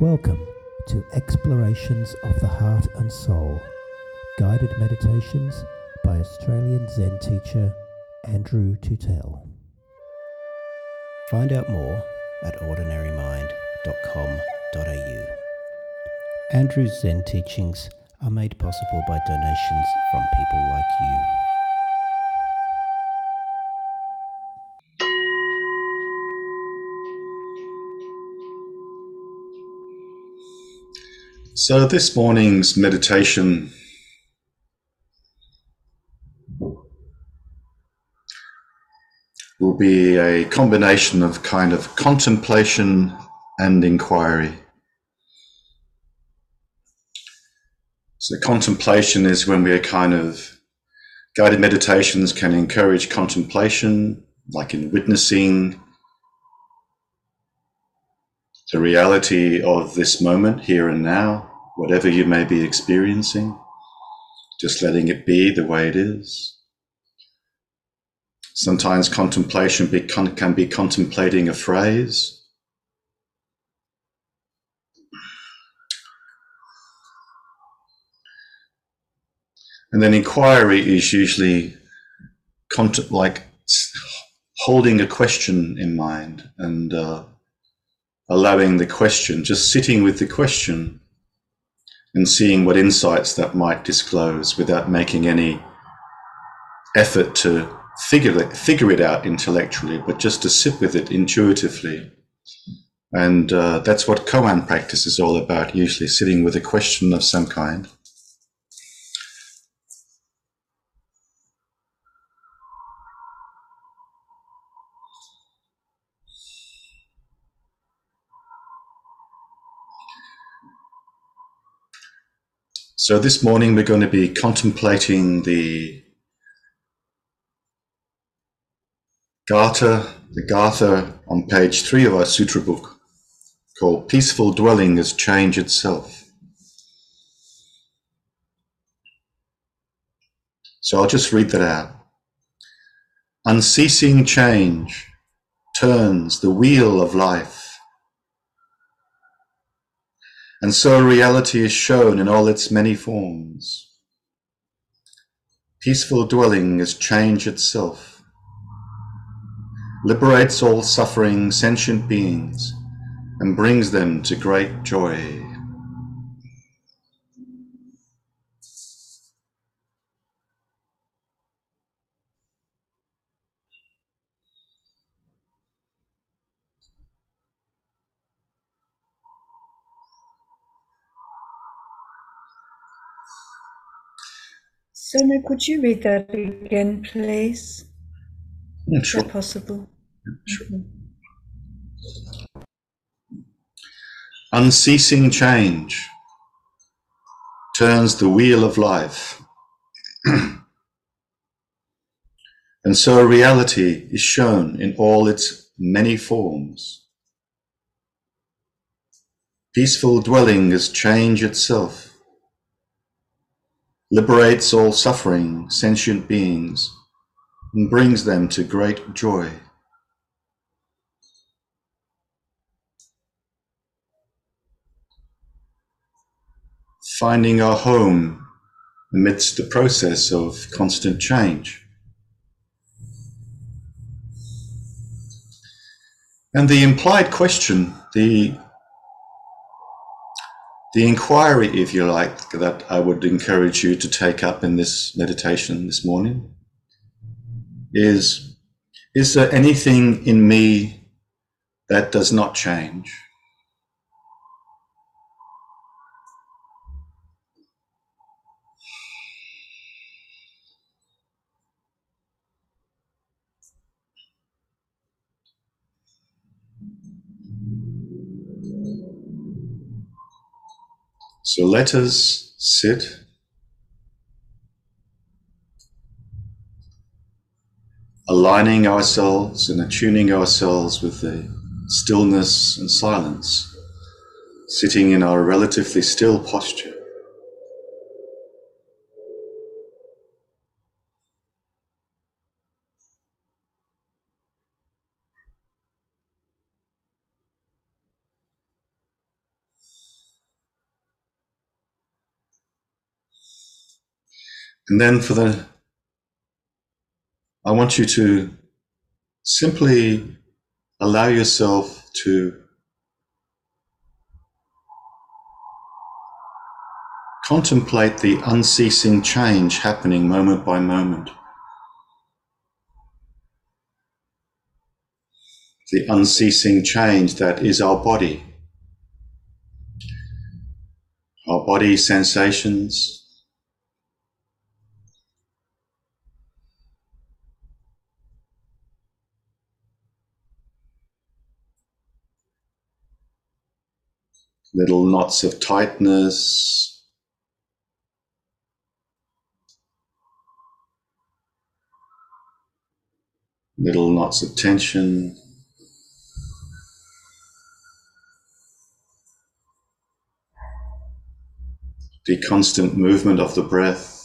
Welcome to Explorations of the Heart and Soul, guided meditations by Australian Zen teacher Andrew Tootell. Find out more at ordinarymind.com.au. Andrew's Zen teachings are made possible by donations from people like you. So, this morning's meditation will be a combination of kind of contemplation and inquiry. So, contemplation is when we are kind of guided meditations can encourage contemplation, like in witnessing the reality of this moment, here and now whatever you may be experiencing, just letting it be the way it is. Sometimes contemplation be, can be contemplating a phrase. And then inquiry is usually like holding a question in mind and uh, allowing the question, just sitting with the question and seeing what insights that might disclose without making any effort to figure it, figure it out intellectually, but just to sit with it intuitively. And uh, that's what koan practice is all about, usually sitting with a question of some kind. So this morning we're going to be contemplating the Gatha, the Gatha on page three of our Sutra book called Peaceful Dwelling as Change Itself. So I'll just read that out. Unceasing change turns the wheel of life and so reality is shown in all its many forms. Peaceful dwelling is change itself, liberates all suffering sentient beings, and brings them to great joy. Sona, could you read that again, please? Yeah, sure. That possible? Yeah, sure. Unceasing change turns the wheel of life. and so reality is shown in all its many forms. Peaceful dwelling is change itself liberates all suffering sentient beings, and brings them to great joy. Finding our home amidst the process of constant change. And the implied question, the the inquiry, if you like, that I would encourage you to take up in this meditation this morning is Is there anything in me that does not change? So let us sit. Aligning ourselves and attuning ourselves with the stillness and silence, sitting in our relatively still posture. And then for the, I want you to simply allow yourself to contemplate the unceasing change happening moment by moment. The unceasing change that is our body. Our body sensations, little knots of tightness. Little knots of tension. The constant movement of the breath.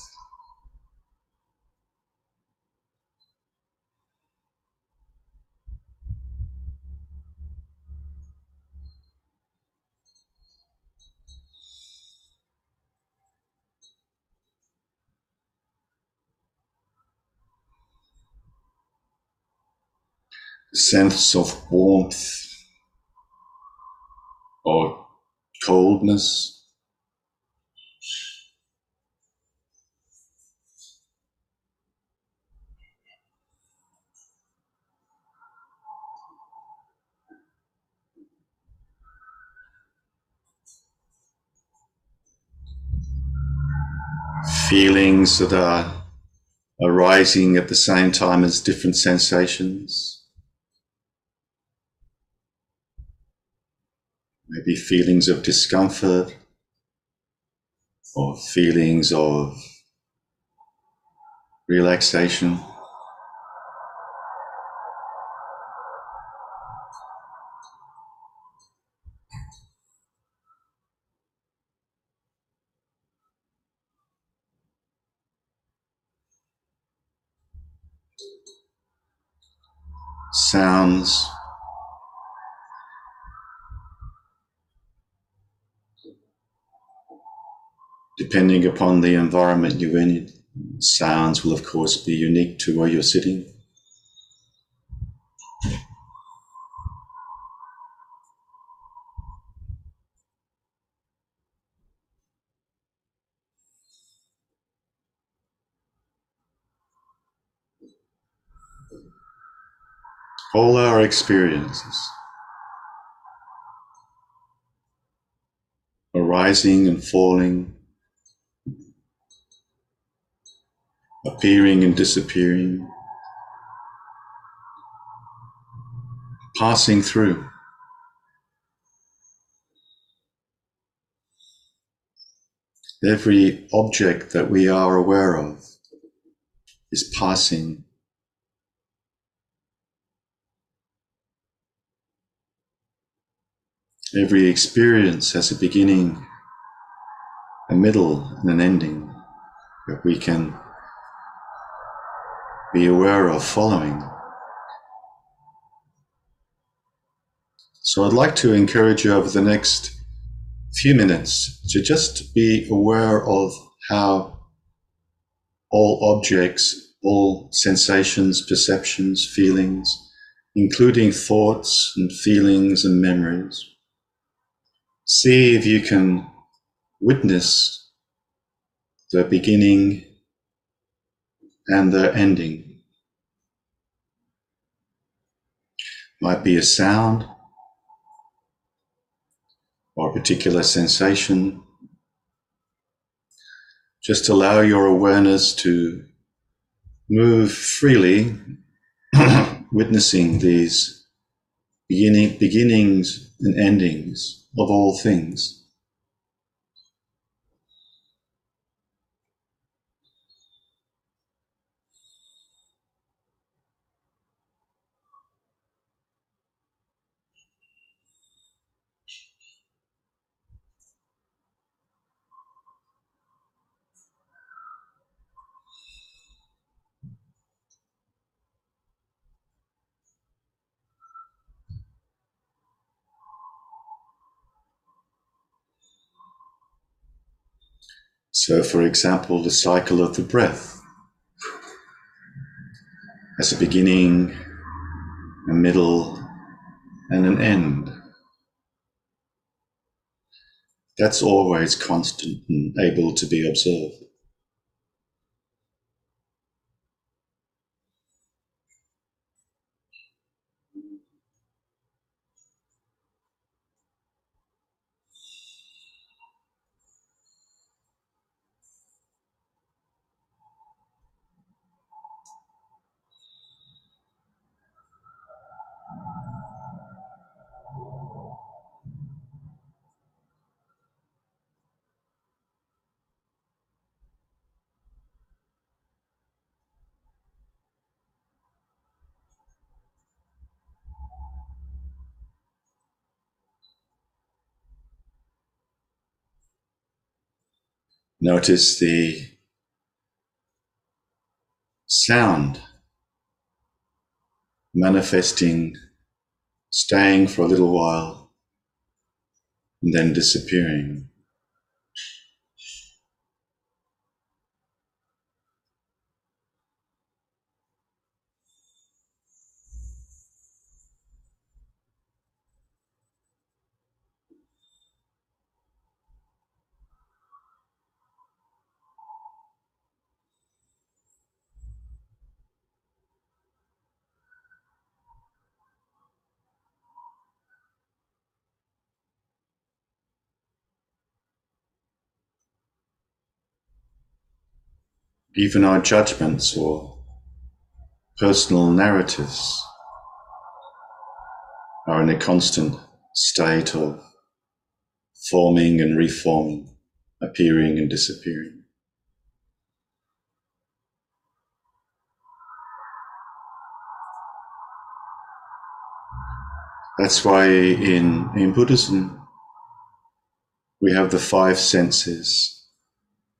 Sense of warmth or coldness. Feelings that are arising at the same time as different sensations. Maybe feelings of discomfort or feelings of relaxation. Sounds depending upon the environment you're in, sounds will, of course, be unique to where you're sitting. All our experiences arising and falling appearing and disappearing, passing through. Every object that we are aware of is passing. Every experience has a beginning, a middle, and an ending that we can be aware of following. So I'd like to encourage you over the next few minutes to just be aware of how all objects, all sensations, perceptions, feelings, including thoughts and feelings and memories, see if you can witness the beginning and the ending. Might be a sound or a particular sensation. Just allow your awareness to move freely, witnessing these beginning, beginnings and endings of all things. So, for example, the cycle of the breath as a beginning, a middle, and an end. That's always constant and able to be observed. Notice the sound manifesting, staying for a little while, and then disappearing. Even our judgments or personal narratives are in a constant state of forming and reforming, appearing and disappearing. That's why in, in Buddhism we have the five senses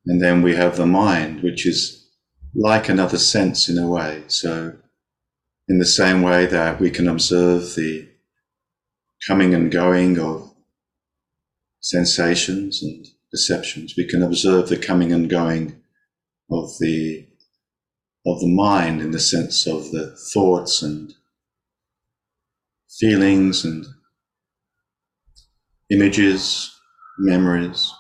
and then we have the mind, which is like another sense in a way. So, in the same way that we can observe the coming and going of sensations and perceptions, we can observe the coming and going of the of the mind in the sense of the thoughts and feelings and images, memories.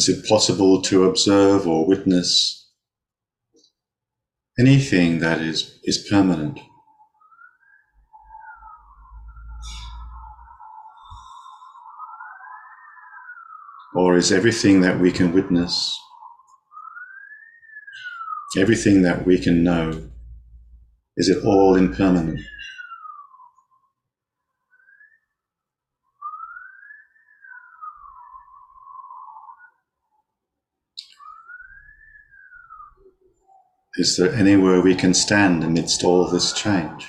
Is it possible to observe or witness anything that is, is permanent? Or is everything that we can witness, everything that we can know, is it all impermanent? Is there anywhere we can stand amidst all this change?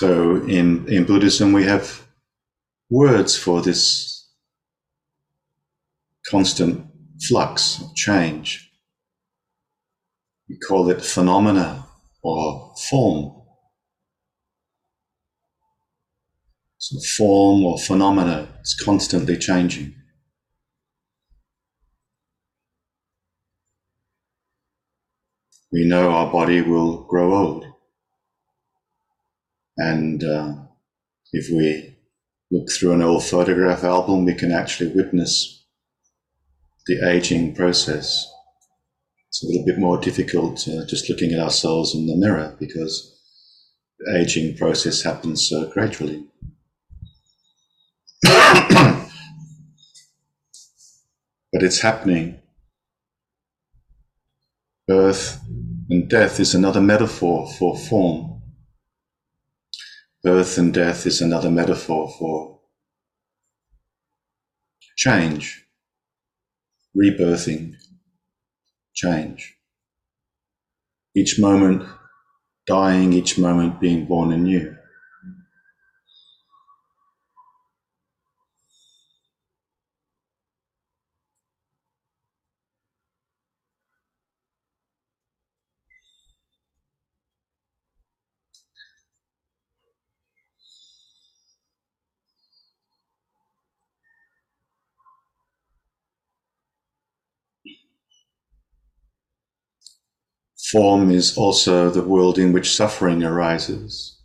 So in, in Buddhism, we have words for this constant flux of change. We call it phenomena or form. So form or phenomena is constantly changing. We know our body will grow old. And uh, if we look through an old photograph album, we can actually witness the aging process. It's a little bit more difficult uh, just looking at ourselves in the mirror because the aging process happens so gradually. but it's happening. Birth and death is another metaphor for form. Birth and death is another metaphor for change, rebirthing, change. Each moment dying, each moment being born anew. Form is also the world in which suffering arises.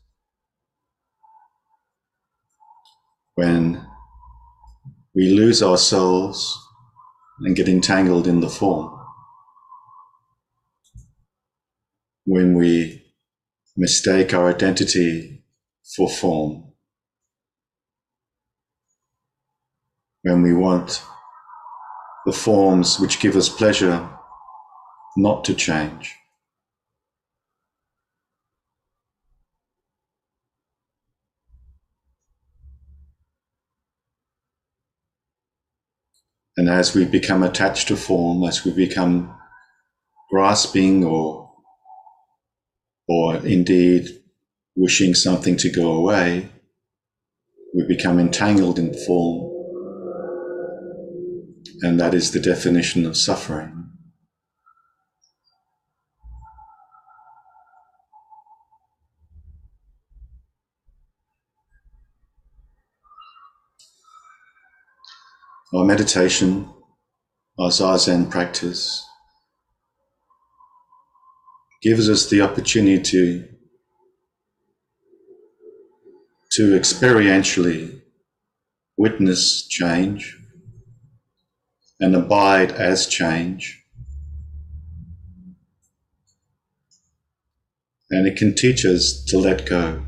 When we lose ourselves and get entangled in the form. When we mistake our identity for form. When we want the forms which give us pleasure not to change. And as we become attached to form, as we become grasping or, or indeed wishing something to go away, we become entangled in form. And that is the definition of suffering. Our meditation, our zazen practice gives us the opportunity to, experientially witness change and abide as change. And it can teach us to let go.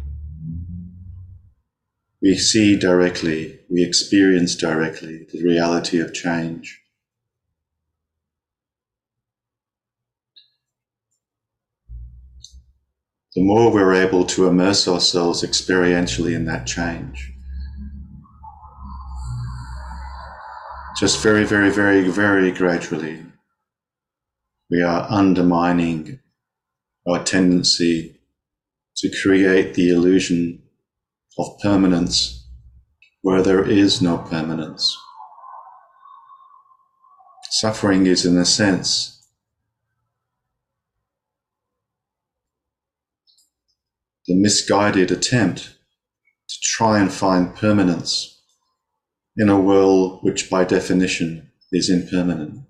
We see directly we experience directly the reality of change. The more we're able to immerse ourselves experientially in that change, just very, very, very, very gradually, we are undermining our tendency to create the illusion of permanence where there is no permanence. Suffering is, in a sense, the misguided attempt to try and find permanence in a world which, by definition, is impermanent.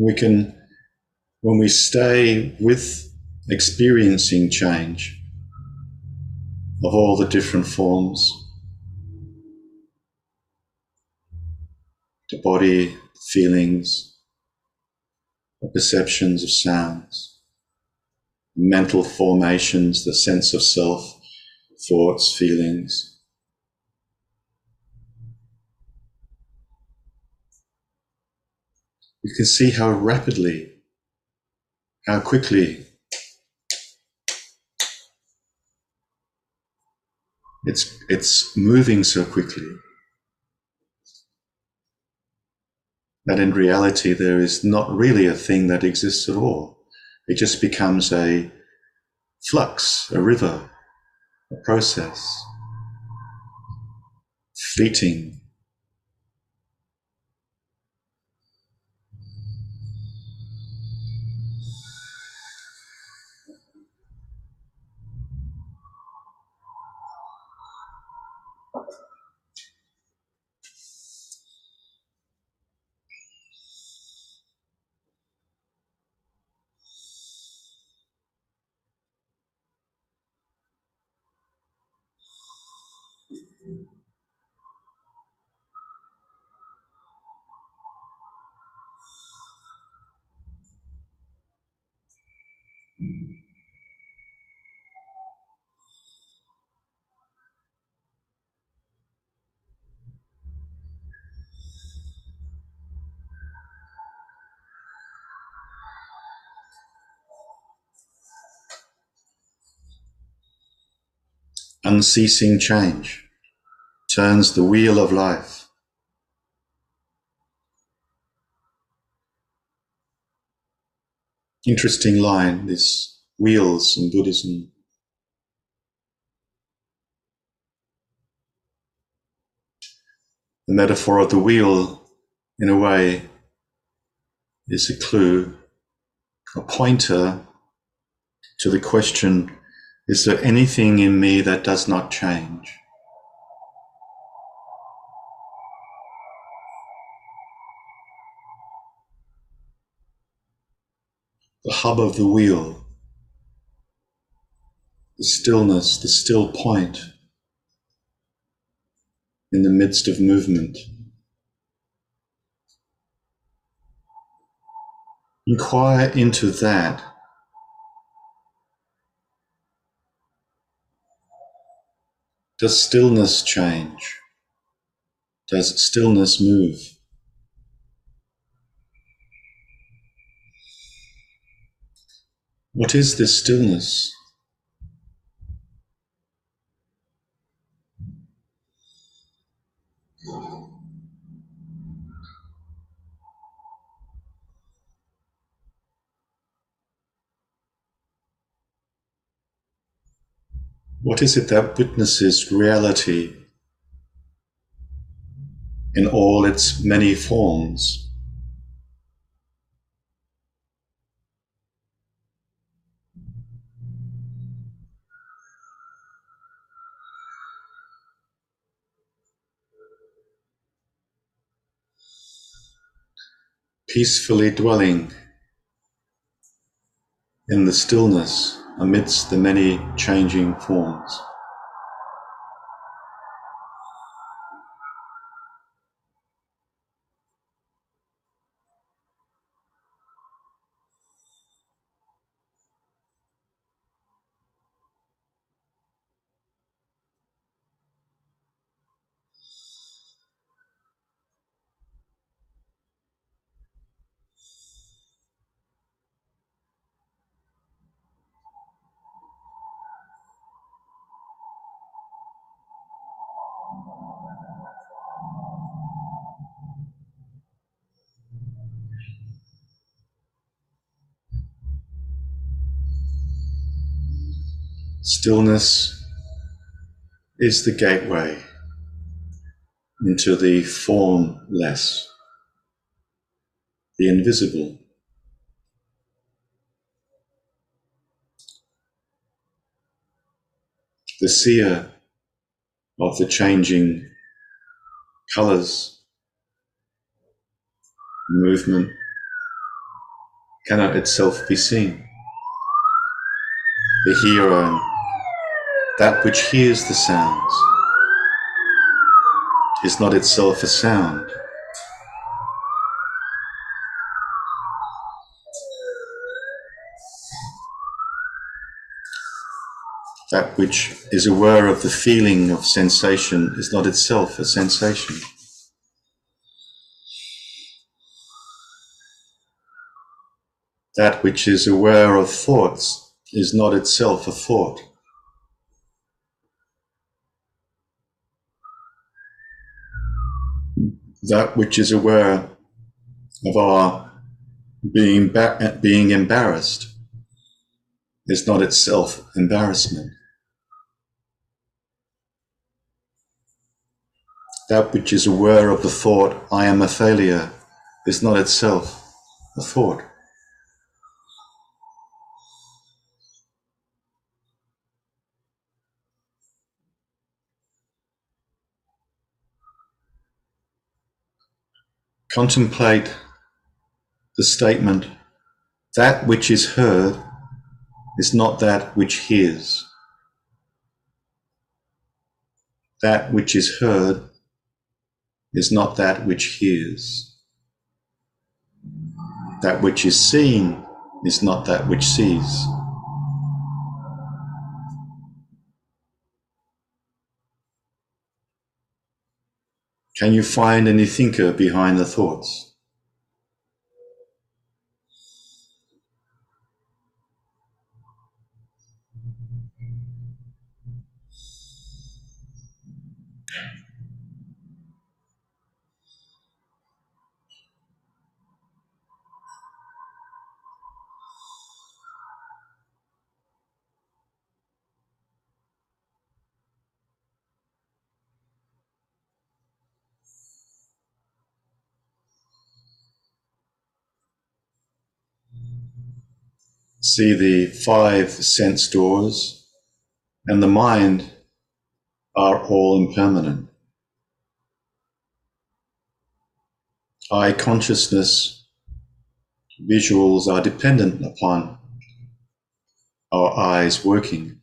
We can, when we stay with experiencing change of all the different forms, the body, feelings, the perceptions of sounds, mental formations, the sense of self, thoughts, feelings, you can see how rapidly, how quickly it's, it's moving so quickly that in reality there is not really a thing that exists at all. It just becomes a flux, a river, a process, fleeting. Unceasing change turns the wheel of life. Interesting line, this wheels in Buddhism. The metaphor of the wheel, in a way, is a clue, a pointer to the question is there anything in me that does not change? The hub of the wheel, the stillness, the still point in the midst of movement. Inquire into that Does stillness change? Does stillness move? What is this stillness? What is it that witnesses reality in all its many forms? Peacefully dwelling in the stillness amidst the many changing forms. Stillness is the gateway into the formless, the invisible. The seer of the changing colors, movement cannot itself be seen. The hearer that which hears the sounds is not itself a sound. That which is aware of the feeling of sensation is not itself a sensation. That which is aware of thoughts is not itself a thought. That which is aware of our being, ba- being embarrassed is not itself embarrassment. That which is aware of the thought, I am a failure, is not itself a thought. Contemplate the statement, that which is heard is not that which hears. That which is heard is not that which hears. That which is seen is not that which sees. Can you find any thinker behind the thoughts? See the five sense doors and the mind are all impermanent. Eye consciousness, visuals are dependent upon our eyes working.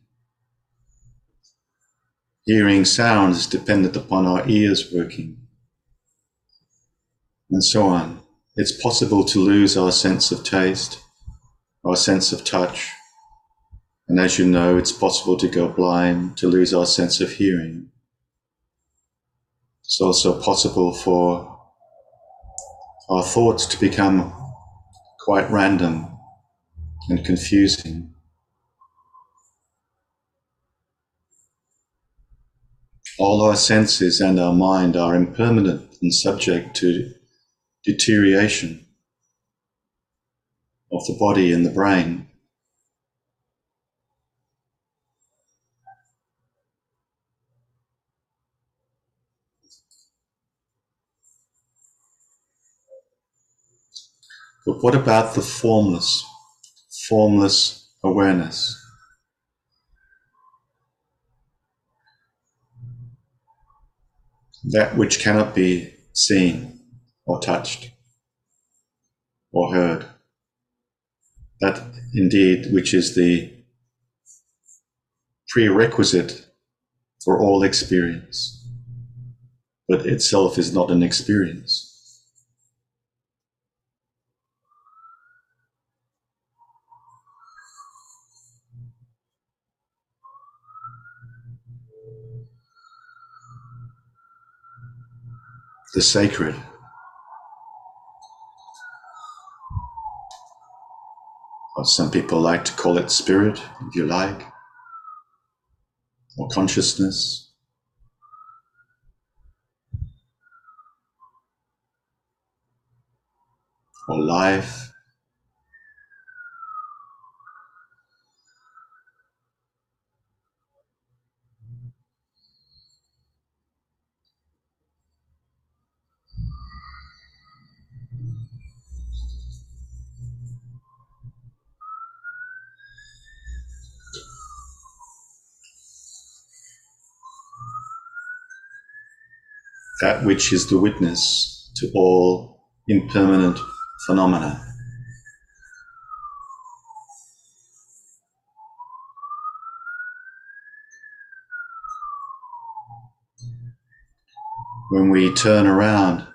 Hearing sounds is dependent upon our ears working. And so on. It's possible to lose our sense of taste our sense of touch. And as you know, it's possible to go blind, to lose our sense of hearing. It's also possible for our thoughts to become quite random and confusing. All our senses and our mind are impermanent and subject to deterioration of the body and the brain. But what about the formless, formless awareness? That which cannot be seen or touched or heard that indeed which is the prerequisite for all experience, but itself is not an experience. The sacred or some people like to call it spirit, if you like, or consciousness. Or life. That which is the witness to all impermanent phenomena. When we turn around,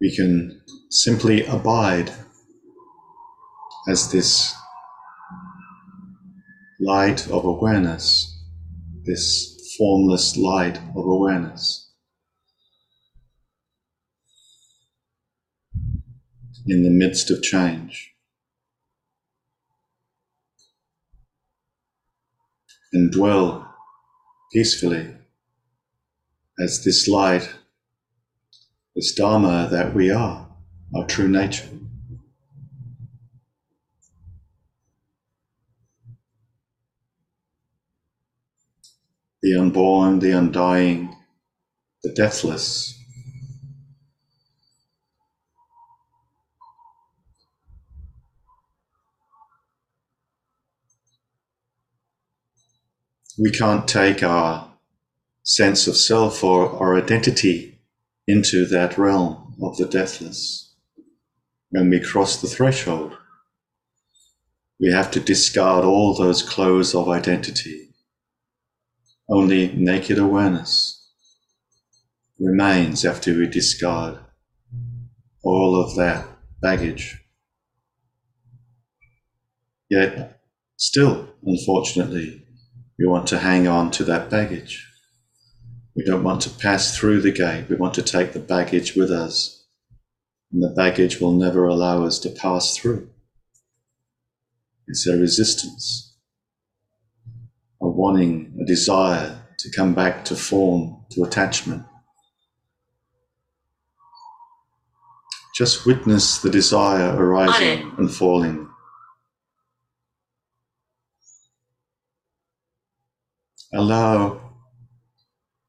we can simply abide as this light of awareness, this formless light of awareness. In the midst of change. And dwell peacefully as this light, this Dharma that we are, our true nature. The unborn, the undying, the deathless. We can't take our sense of self or our identity into that realm of the deathless. When we cross the threshold, we have to discard all those clothes of identity. Only naked awareness remains after we discard all of that baggage. Yet, still, unfortunately, we want to hang on to that baggage. We don't want to pass through the gate. We want to take the baggage with us. And the baggage will never allow us to pass through. It's a resistance, a wanting, desire to come back to form, to attachment. Just witness the desire arising and falling. Allow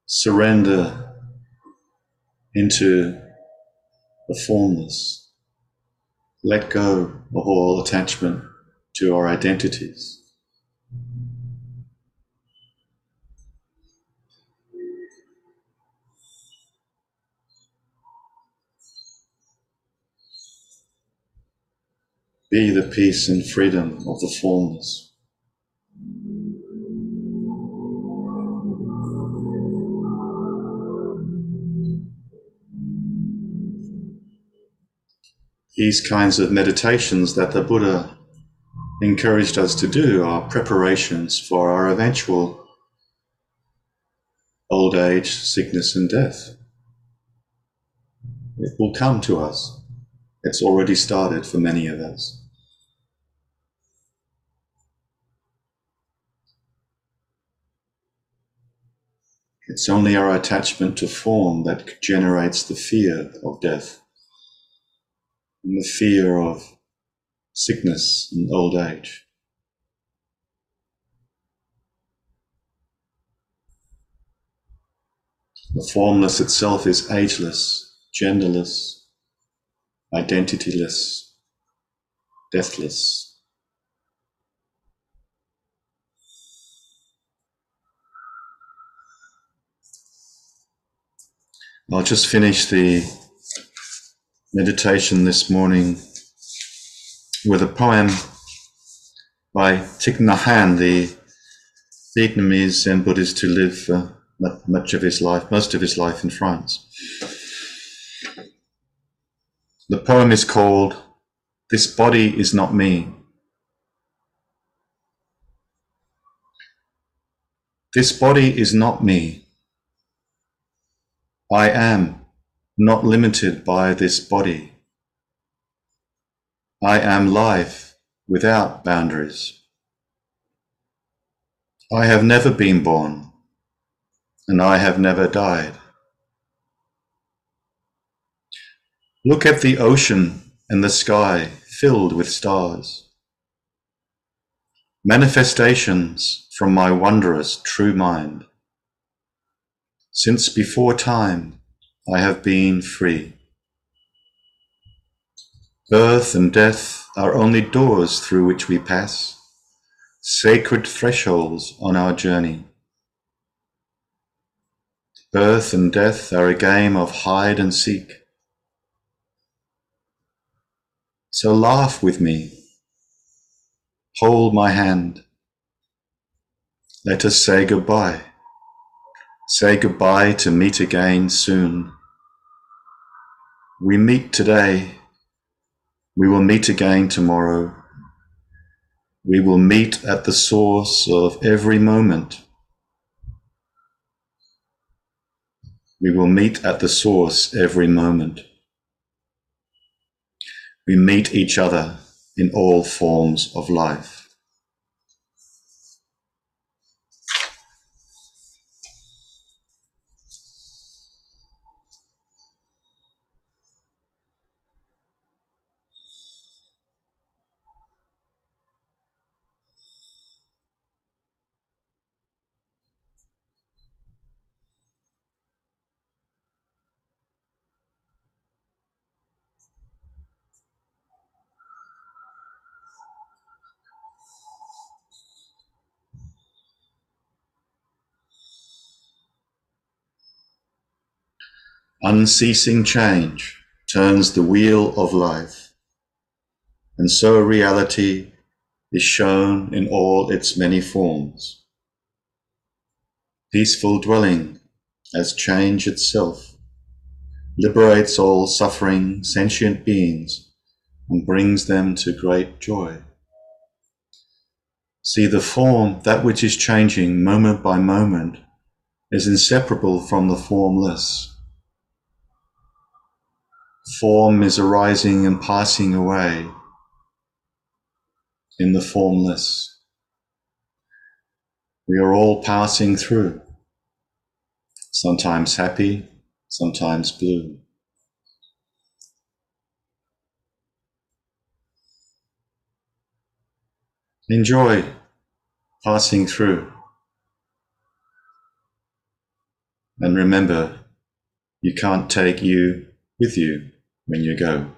surrender into the formless. Let go of all attachment to our identities. Be the peace and freedom of the formless. These kinds of meditations that the Buddha encouraged us to do are preparations for our eventual old age, sickness, and death. It will come to us. It's already started for many of us. It's only our attachment to form that generates the fear of death and the fear of sickness and old age. The formless itself is ageless, genderless, identityless, deathless. I'll just finish the meditation this morning with a poem by Thich Nhat Hanh, the Vietnamese Zen Buddhist who lived much of his life, most of his life in France. The poem is called This Body Is Not Me. This body is not me. I am not limited by this body. I am life without boundaries. I have never been born, and I have never died. Look at the ocean and the sky filled with stars. Manifestations from my wondrous true mind. Since before time, I have been free. Birth and death are only doors through which we pass, sacred thresholds on our journey. Birth and death are a game of hide and seek. So laugh with me. Hold my hand. Let us say goodbye. Say goodbye to meet again soon. We meet today we will meet again tomorrow. We will meet at the source of every moment. We will meet at the source every moment. We meet each other in all forms of life. Unceasing change turns the wheel of life, and so reality is shown in all its many forms. Peaceful dwelling as change itself liberates all suffering sentient beings and brings them to great joy. See the form, that which is changing moment by moment, is inseparable from the formless. Form is arising and passing away in the formless. We are all passing through, sometimes happy, sometimes blue. Enjoy passing through. And remember, you can't take you with you when you go.